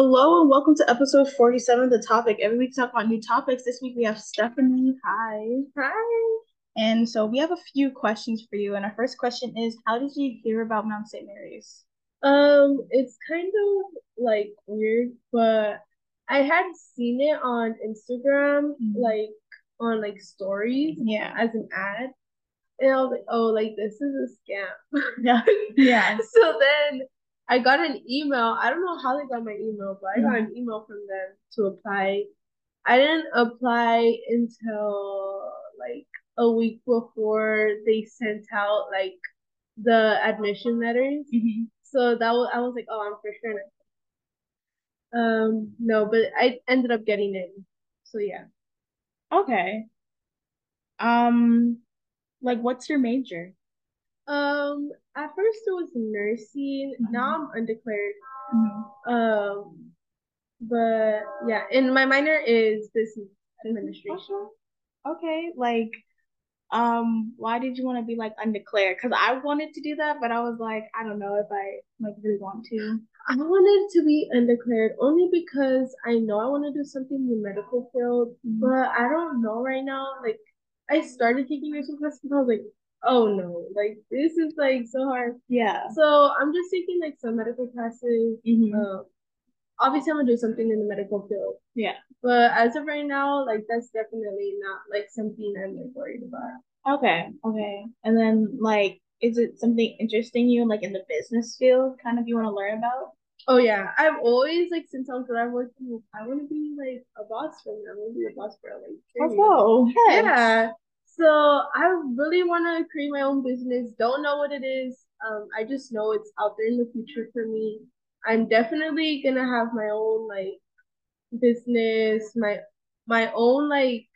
Hello and welcome to episode 47 of The Topic. Every week we talk about new topics. This week we have Estefania. Hi. Hi. And so we have a few questions for you. And our first question is How did you hear about Mount St. Mary's? Um, it's kind of like weird, but I had seen it on Instagram, Mhm. like on like stories Yeah. as an ad. And I was like, oh, like this is a scam. Yeah. Yeah. So then I got an email. I don't know how they got my email, but I got an email from them to apply. I didn't apply until like a week before they sent out like the admission letters. hmm So that was I was like, oh, I'm for sure. not. Um, no, but I ended up getting in. So yeah. Okay. Um, like what's your major? Um, at first it was nursing. Now I'm undeclared. Um, but yeah, and my minor is business administration. Okay. Like, um, why did you want to be like undeclared? Because I wanted to do that, but I was like, I don't know if I like really want to. I wanted to be undeclared only because I know I want to do something in the medical field, Mhm. but I don't know right now. Like, I started taking nursing classes and I was like, oh no, like this is like so hard. Yeah. So I'm just taking like some medical classes. Mhm. Um, obviously I'm gonna do something in the medical field, Yeah. but as of right now, like that's definitely not like something I'm like worried about. Okay, okay. And then like is it something interesting you like in the business field kind of you want to learn about? Oh yeah, I've always like since I was little, I like, I want to be like a boss for me. I want to be a boss for like. Oh, yes. Yeah. So I really want to create my own business. Don't know what it is. Um, I just know it's out there in the future for me. I'm definitely gonna have my own like business, my my own like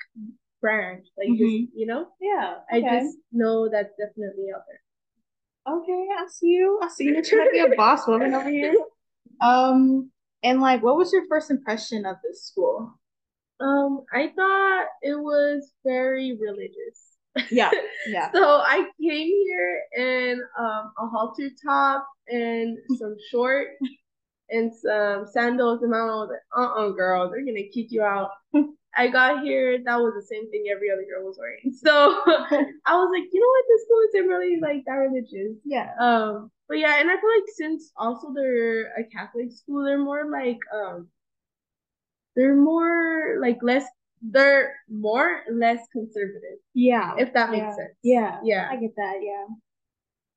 brand, like Mhm. just you know. Yeah. I just know that's definitely out there. Okay, I see you. I see you trying to be a boss woman over here. Um, and like what was your first impression of this school? Um, I thought it was very religious. Yeah, yeah. So I came here in um a halter top and some shorts and some sandals, and I was like, uh-uh, girl, they're gonna kick you out. I got here, that was the same thing every other girl was wearing. So I was like, you know what, this school isn't really like that religious. Yeah. Um, but yeah, and I feel like since also they're a Catholic school, they're more like um they're more like less they're more less conservative, Yeah. if that makes Yeah. sense. Yeah. Yeah. I get that, yeah.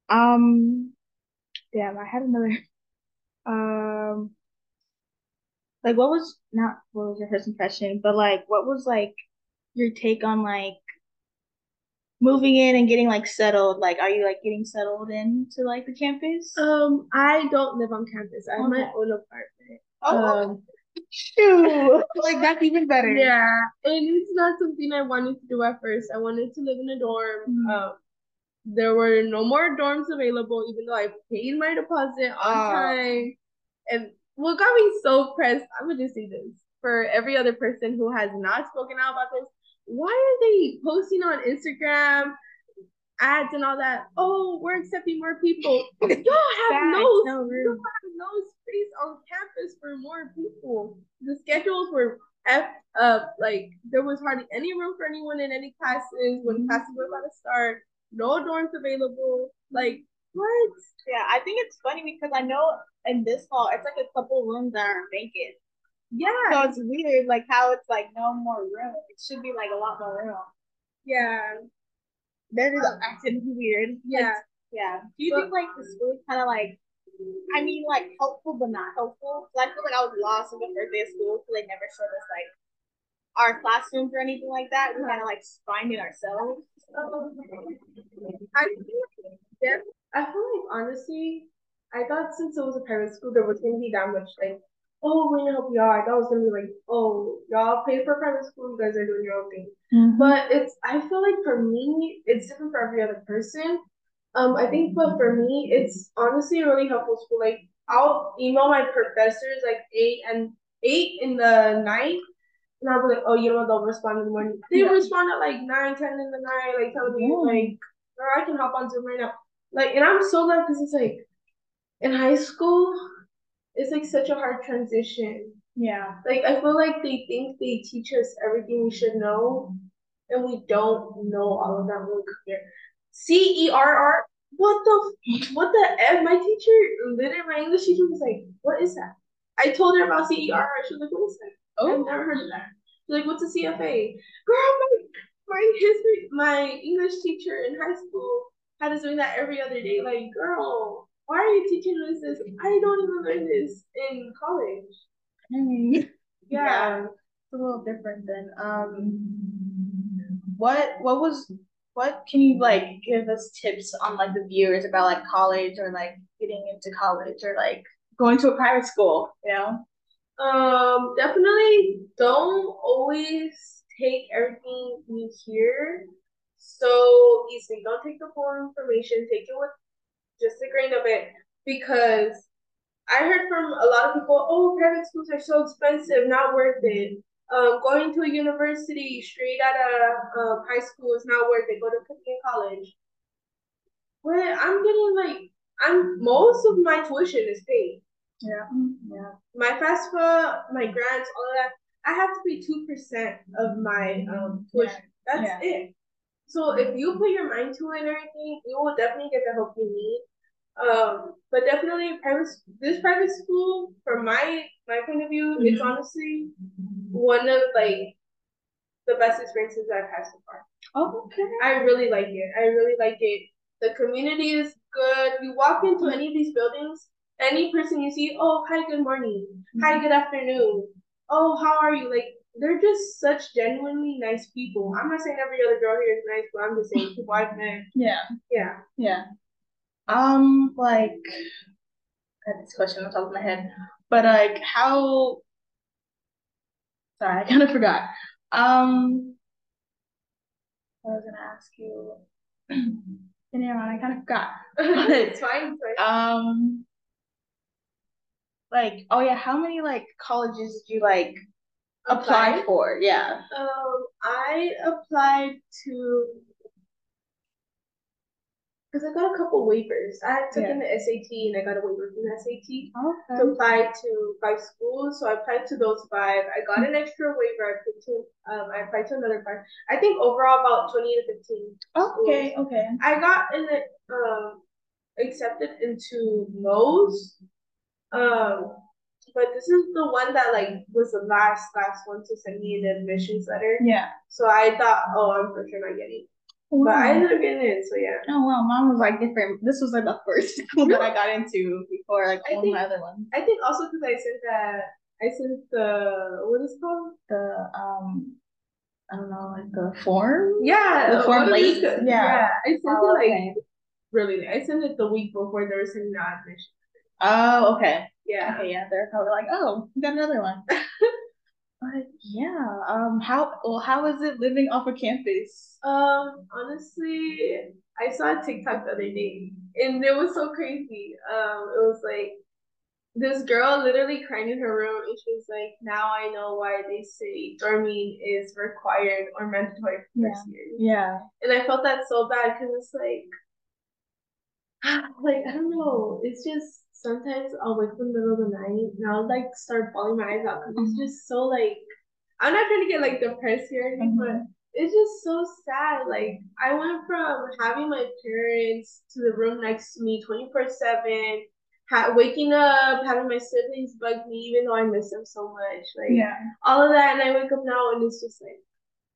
Um, damn, I had another um like what was not what was your first impression, but like what was like your take on like moving in and getting like settled? Like are you like getting settled into like the campus? Um, I don't live on campus. I have my Okay. own apartment. Oh, Um, shoot. Like that's even better. yeah, and it's not something I wanted to do at first. I wanted to live in a dorm. Mhm. Um, there were no more dorms available, even though I paid my deposit on Oh. time. And what got me so pressed, I'm gonna just say this for every other person who has not spoken out about this. Why are they posting on Instagram ads and all that? Oh, we're accepting more people. Y'all have no, no you room. have no on campus for more people. The schedules were f up. Like there was hardly any room for anyone in any classes when Mhm. classes were about to start. No dorms available. Like what? Yeah, I think it's funny because I know in this hall it's like a couple rooms that are vacant. Yeah, So it's weird, like how it's like no more room. It should be like a lot more room. yeah, They're just acting weird. Like, yeah. yeah. Do you But- think like the school kind of like, I mean, like helpful but not helpful? Because I feel like I was lost on the first day of school because they never showed us like our classrooms or anything like that. We kind of like find it ourselves. I think yeah, I feel like honestly, I thought since it was a private school, there was gonna be that much like, oh, we're gonna help you out. I thought it was gonna be like, oh, y'all pay for private school, you guys are doing your own thing. Mm-hmm. But it's I feel like for me, it's different for every other person. Um, I think, but for me, it's honestly a really helpful school. Like I'll email my professors like eight and eight in the night, and I'll be like, oh, you know what? They'll respond in the morning. They Yeah. respond at like nine, ten in the night, like telling me Yeah. like, or I can hop on Zoom right now. Like, and I'm so glad because it's like in high school, it's like such a hard transition. Yeah. Like I feel like they think they teach us everything we should know, and we don't know all of that when we come here. C E R R. What the what the f? My teacher, literally, my English teacher was like, "What is that?" I told her about C E R R. She was like, "What is that?" Oh, I've never heard of that. She's like, "What's a CFA?" Girl, my my history, my English teacher in high school had us doing that every other day. Like, girl, why are you teaching us this? I don't even learn this in college. I mean, yeah, yeah it's a little different than um. What what was what can you like give us tips on like the viewers about like college or like getting into college or like going to a private school? You know. Um, definitely don't always take everything you hear so easily. Don't take the full information. Take it with just a grain of it because I heard from a lot of people, oh, private schools are so expensive, not worth it. Um, going to a university straight out of um, high school is not worth it. Go to community college. But I'm getting like, I'm most of my tuition is paid. Yeah, yeah. My FAFSA, my grants, all of that. I have to pay two percent of my um tuition. Yeah. That's yeah. it. So if you put your mind to it and everything, you will definitely get the help you need. Um, but definitely private this private school, from my my point of view, mm-hmm. it's honestly one of like the best experiences I've had so far. Oh, okay. I really like it. I really like it. The community is good. You walk into any of these buildings, any person you see, oh hi, good morning. Mm-hmm. Hi, good afternoon. Oh, how are you? Like they're just such genuinely nice people. I'm not saying every other girl here is nice, but I'm just saying people I've met. Yeah. Yeah. Yeah. Um, like I had this question on top of my head, but like how? Sorry, I kind of forgot. Um, I was gonna ask you. In I kind of forgot. it's fine. It's fine. Um, like, oh yeah, how many like colleges did you like apply for? Yeah. Um, I applied to because I got a couple waivers. I took yeah. in the SAT and I got a waiver from the SAT okay. to apply to five schools. So I applied to those five. I got an extra waiver. I applied to um I applied to another five. I think overall about twenty to fifteen. Okay, schools. okay. I got in the um accepted into most. Um but this is the one that like was the last last one to send me an admissions letter. Yeah. So I thought, oh, I'm for sure not getting. Wow. But I ended up getting in, so yeah. Oh wow, mine was like different. This was like the first school that I got into before like all my other ones. I think also because I sent that I sent the what is called the um I don't know like the form. Yeah, the form late. Yeah. yeah, I sent oh, it like okay. really. I sent it the week before they were sending out admission. Oh, okay. Yeah. Okay, yeah. They're probably like, oh, we got another one. but yeah, um, how well, how is it living off a of campus? Um, honestly, I saw a TikTok the other day, and it was so crazy. Um, it was like this girl literally crying in her room, and she was like, "Now I know why they say dorming is required or mandatory for yeah. first years." Yeah. And I felt that so bad because it's like, like I don't know, it's just sometimes I'll wake up in the middle of the night and I'll like start bawling my eyes out because mm-hmm. it's just so like I'm not trying to get like depressed here mm-hmm. but it's just so sad. Like I went from having my parents to the room next to me 24 seven, waking up, having my siblings bug me, even though I miss them so much. Like yeah. all of that, and I wake up now and it's just like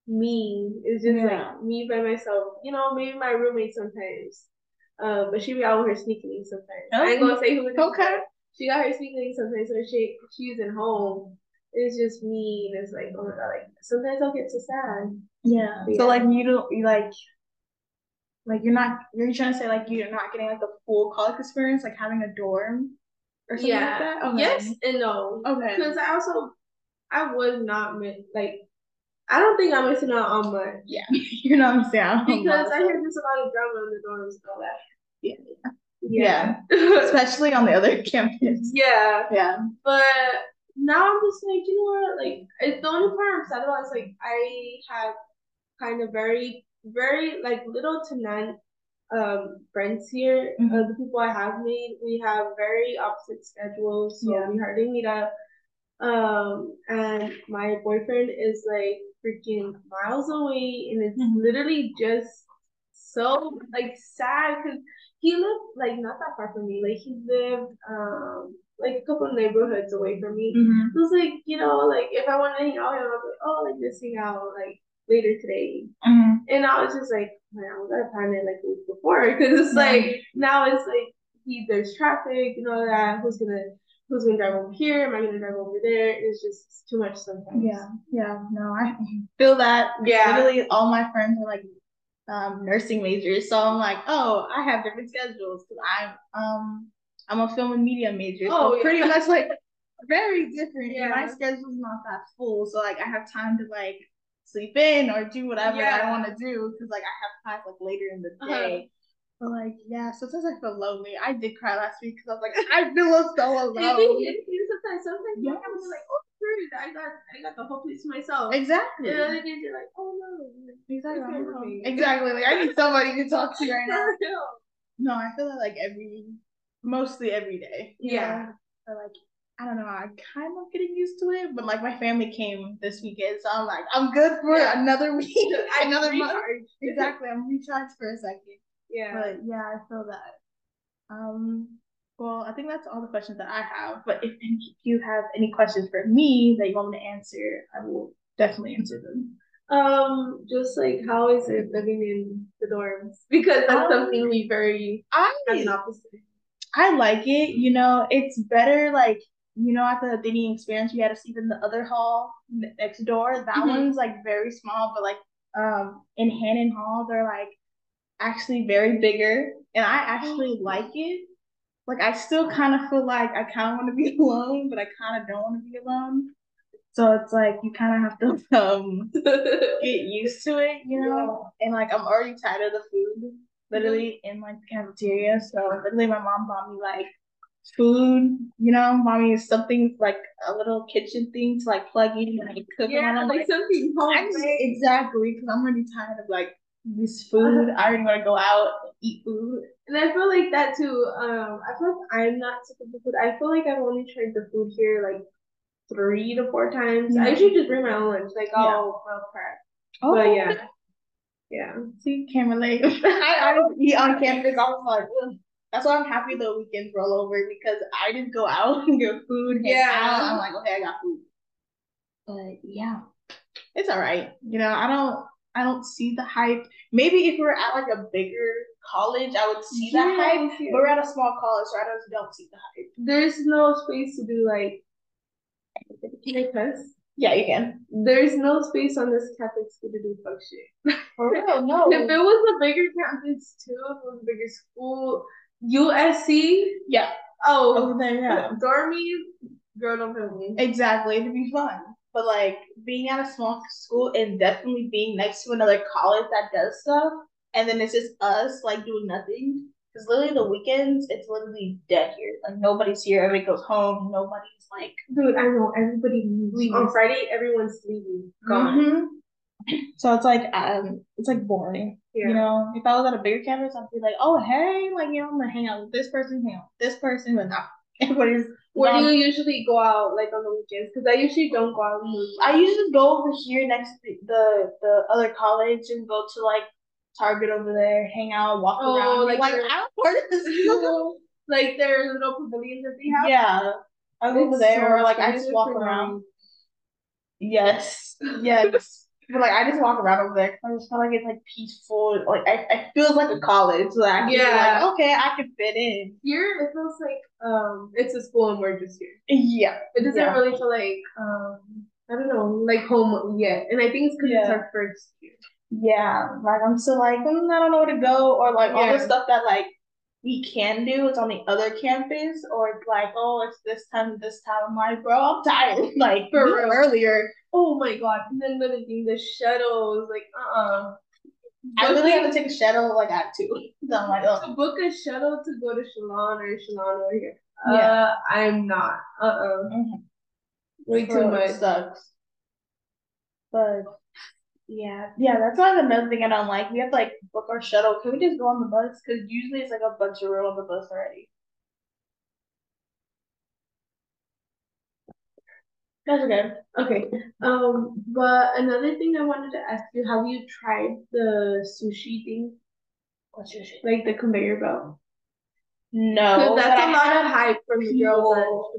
me. It's just yeah. like me by myself. You know, maybe my roommate sometimes. Um, but she be out with her sneaking sometimes. I ain't gonna say who it is. Okay. She got her sneaking sometimes, so she she's at home. It's just me, and it's like, oh my god, like sometimes I'll get so sad. Yeah. So like you don't you like like you're not you're trying to say like you're not getting like the full college experience, like having a dorm or something yeah. like that? Okay. Yes and no. Okay. Because I also I was not meant like I don't think I'm missing out on much. Yeah, you're not missing out. Because I hear there's a lot of drama in the dorms and all that. Yeah. Yeah. yeah. Especially on the other campus. Yeah. Yeah. But now I'm just like, you know what? Like, it's the only part I'm sad about is like I have kind of very, very like little to none um friends here, mm-hmm. uh, the people I have made, we have very opposite schedules, so yeah. we hardly meet up. Um, and my boyfriend is like freaking miles away, and it's mm-hmm. literally just so like sad because he lived like not that far from me. Like he lived um like a couple neighborhoods away from me. Mm-hmm. So it's like you know like if I want to hang out, I was like oh like let's hang out like later today. Mm-hmm. And I was just like man, we gotta plan it like a week before because it's yeah. like now it's like he there's traffic and all that. Who's gonna who's gonna drive over here? Am I gonna drive over there? It's just too much sometimes. Yeah, yeah. No, I feel that. Yeah. Literally, all my friends are like um, nursing majors, so I'm like, oh, I have different schedules because I'm um I'm a film and media major, so oh, yeah. pretty much like very different. Yeah. my schedule's not that full, so like I have time to like sleep in or do whatever yeah. I want to do because like I have class like later in the uh-huh. day. Uh-huh. But like, yeah, sometimes I feel lonely. I did cry last week because I was like, I feel so alone. sometimes, sometimes yes. you're like, oh, great, I got, I got the whole place to myself. Exactly. And other days you're like, oh no, exactly, exactly. Like I need somebody to talk to right now. no, I feel that like every, mostly every day. Yeah. Or like I don't know, I'm kind of getting used to it, but like my family came this weekend, so I'm like, I'm good for yeah. another week, another month. Exactly, I'm recharged for a second. Yeah. But yeah, I feel that. Um, well, I think that's all the questions that I have. But if, if you have any questions for me that you want me to answer, I will definitely answer them. Um, just like how is it living in the dorms? Because that's um, something we very I as an opposite. I like it. You know, it's better like you know, at the dining experience, we had to sleep in the other hall next door. That mm-hmm. one's like very small, but like um in Hannon Hall, they're like actually very bigger, and I actually like it. Like I still kind of feel like I kind of want to be alone, but I kind of don't want to be alone. So it's like you kind of have to um get used to it, you know. Yeah. And like I'm already tired of the food, literally mm-hmm. in like the cafeteria. So literally, my mom bought me like food, you know, mommy is something like a little kitchen thing to like plug in and like cook. Yeah, and like, like something home. Exactly, because I'm already tired of like this food. I already want to go out and eat food. And I feel like that too. Um, I feel like I'm not sick of the food. I feel like I've only tried the food here like three to four times. I usually just bring my own lunch, like oh, yeah. well, crap. Oh, but yeah, yeah. See, can't relate. I, I eat on campus. I was like. Ugh. That's why I'm happy the weekends roll over because I just go out and get food. Yeah. Out. I'm like, okay, I got food. But yeah, it's all right. You know, I don't, I don't see the hype. Maybe if we are at like a bigger college, I would see yeah, the hype. Yeah. But we're at a small college, so I just don't see the hype. There's no space to do like. Can I cuss? Yeah, you can. There's no space on this campus to do fuck shit. For real, no. if it was a bigger campus too, if it was a bigger school, USC? Yeah. Oh, oh over there, yeah. Dormies, girl, don't play me. Exactly, it'd be fun. But like being at a small school and definitely being next to another college that does stuff, and then it's just us like doing nothing. Because literally the weekends, it's literally dead here. Like nobody's here. Everybody goes home. Nobody's like, dude, I know everybody leaves on Friday. Everyone's leaving, gone. Mm-hmm. So it's like um, it's like boring. Yeah. You know, if I was at a bigger campus, I'd be like, oh hey, like you know, I'm gonna hang out with this person, hang out with this person, but not everybody's. Where do you usually go out like on the weekends? Because I usually don't go out. I usually go over here next to the the other college and go to like Target over there, hang out, walk oh, around. Like, like I'm part of this. like their little pavilions that they have. Yeah, I go over there, so or like I just walk around. Yes, yes. But like I just walk around over there I just feel like it's like peaceful. Like I, I feels like a college. So I yeah. like, okay, I can fit in. Here it feels like um it's a school and we're just here. Yeah. It doesn't yeah. really feel like um I don't know, like home yet. And I think it's because yeah. it's our first year. Yeah. Like I'm still like, mm, I don't know where to go or like yeah. all the stuff that like we can do it's on the other campus or it's like oh it's this time this time i'm like bro i'm tired like for real earlier oh my god and then the thing the shuttles like uh-uh I really have to take a shuttle like at two. So I'm like, oh. To book a shuttle to go to Chalon or Chalon over here. Yeah. Uh, I'm not. Uh uh-uh. uh. Way too much. Sucks. But Yeah, yeah, that's like another thing I don't like. We have to, like book our shuttle. Can we just go on the bus? Because usually it's like a bunch of room on the bus already. That's okay. Okay. Um, but another thing I wanted to ask you, have you tried the sushi thing? What sushi? Like the conveyor belt? No, that's a lot of hype from the girls at people-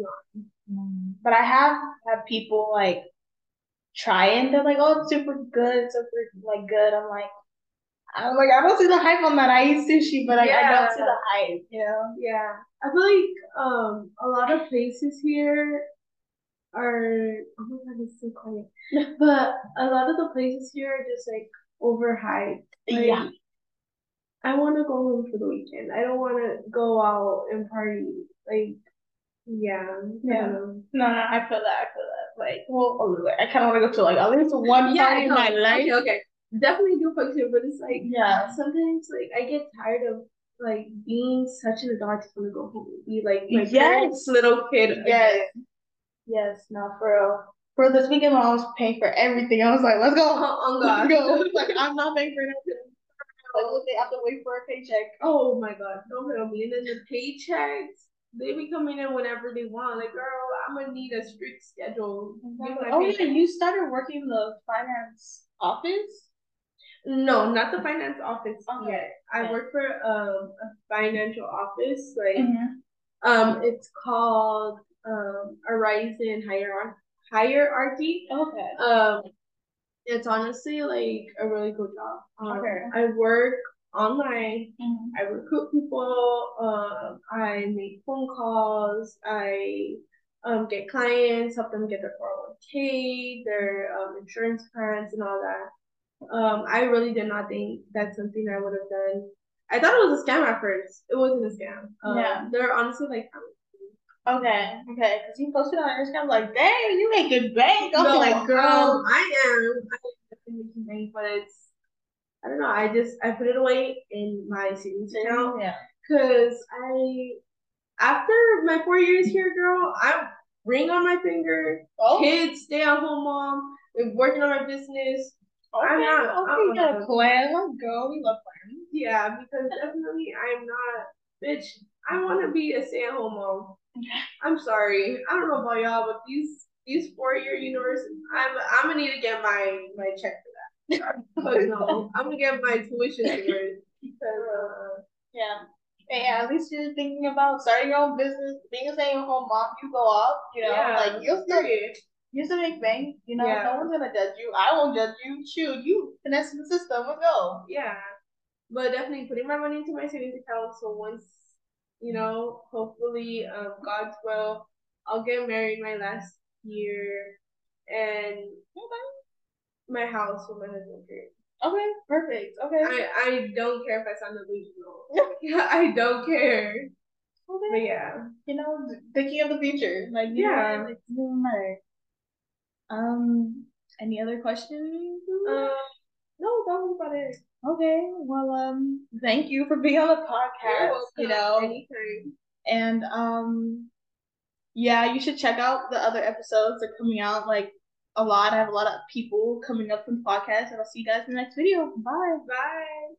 Mm, But I have had people like try it and they're like, oh, it's super good, it's super like good. I'm like, I'm like, I don't see the hype on that. I eat sushi, but I, I don't see the hype, you know? Yeah, I feel like um a lot of places here are oh my god, it's so quiet. But a lot of the places here are just like overhyped. Like, Yeah. I want to go home for the weekend. I don't want to go out and party. Like, yeah, Yeah. No, no, I feel that. I feel that. Like, well, oh, I kind of want to go to like at least one Yeah, party in my life. okay, okay. Definitely do shit, but it's like Yeah. sometimes like I get tired of like being such an adult. I just want to go home and be like my Yes. little kid. Yes. again. Yes, no, for real. For this weekend, my mom was paying for everything. I was like, let's go. Oh, oh Let's go. Like, I'm not paying for nothing. Like, look, they have to wait for a paycheck. Oh my god, don't tell me. And then the paychecks, they be coming in whenever they want. Like, girl, I'm gonna need a strict schedule. My Oh, yeah, you started working the finance office? No, not the finance office Okay. yet. I Okay. work for um a financial office. Like, Mm-hmm. um, it's called um Horizon Hierarchy. Hierarchy. Okay. Um, it's honestly like a really cool job. Um, Okay. I work online. Mm-hmm. I recruit people. Um, I make phone calls. I um, get clients, help them get their 401k, their um, insurance plans, and all that. Um, I really did not think that's something I would have done. I thought it was a scam at first. It wasn't a scam. Um, Yeah. They're honestly like, Okay, okay, because you posted on Instagram like, dang, you making bank. I'm no, like, girl. um, I am. I am making bank, but it's, I don't know. I just I put it away in my savings account. Yeah. Cause I, after my four years here, girl, I'm ring on my finger. Oh, Kids, stay at home mom. Been working on my business. okay, I'm not- okay, I'm got a plan. Let's go. We love plans. Yeah, because definitely I'm not, bitch. I want to be a stay-at-home mom. I'm sorry. I don't know about y'all, but these these four-year universities, I'm I'm gonna need to get my my check for that. But no, I'm gonna get my tuition because uh, Yeah. Hey, at least you're thinking about starting your own business, being a stay-at-home mom. You go off, you know, yeah, like you'll still period. you still make bank. You know, Yeah. no one's gonna judge you. I won't judge you. Shoot, you finesse the system. Let's go. Yeah, but definitely putting my money into my savings account. So once, you know, hopefully, um, God's will, I'll get married my last year, and my house with my husband. Period. Okay, perfect. Okay. I I don't care if I sound delusional. I don't care. Okay. But yeah, You know, thinking of the future. Like, Yeah. know, it doesn't matter. Um, any other questions? um, no, that was about it. Okay, well, um, thank you for being on the podcast. You know, anytime. and um, yeah, you should check out the other episodes. They're coming out like a lot. I have a lot of people coming up from podcasts, and I'll see you guys in the next video. Bye. Bye.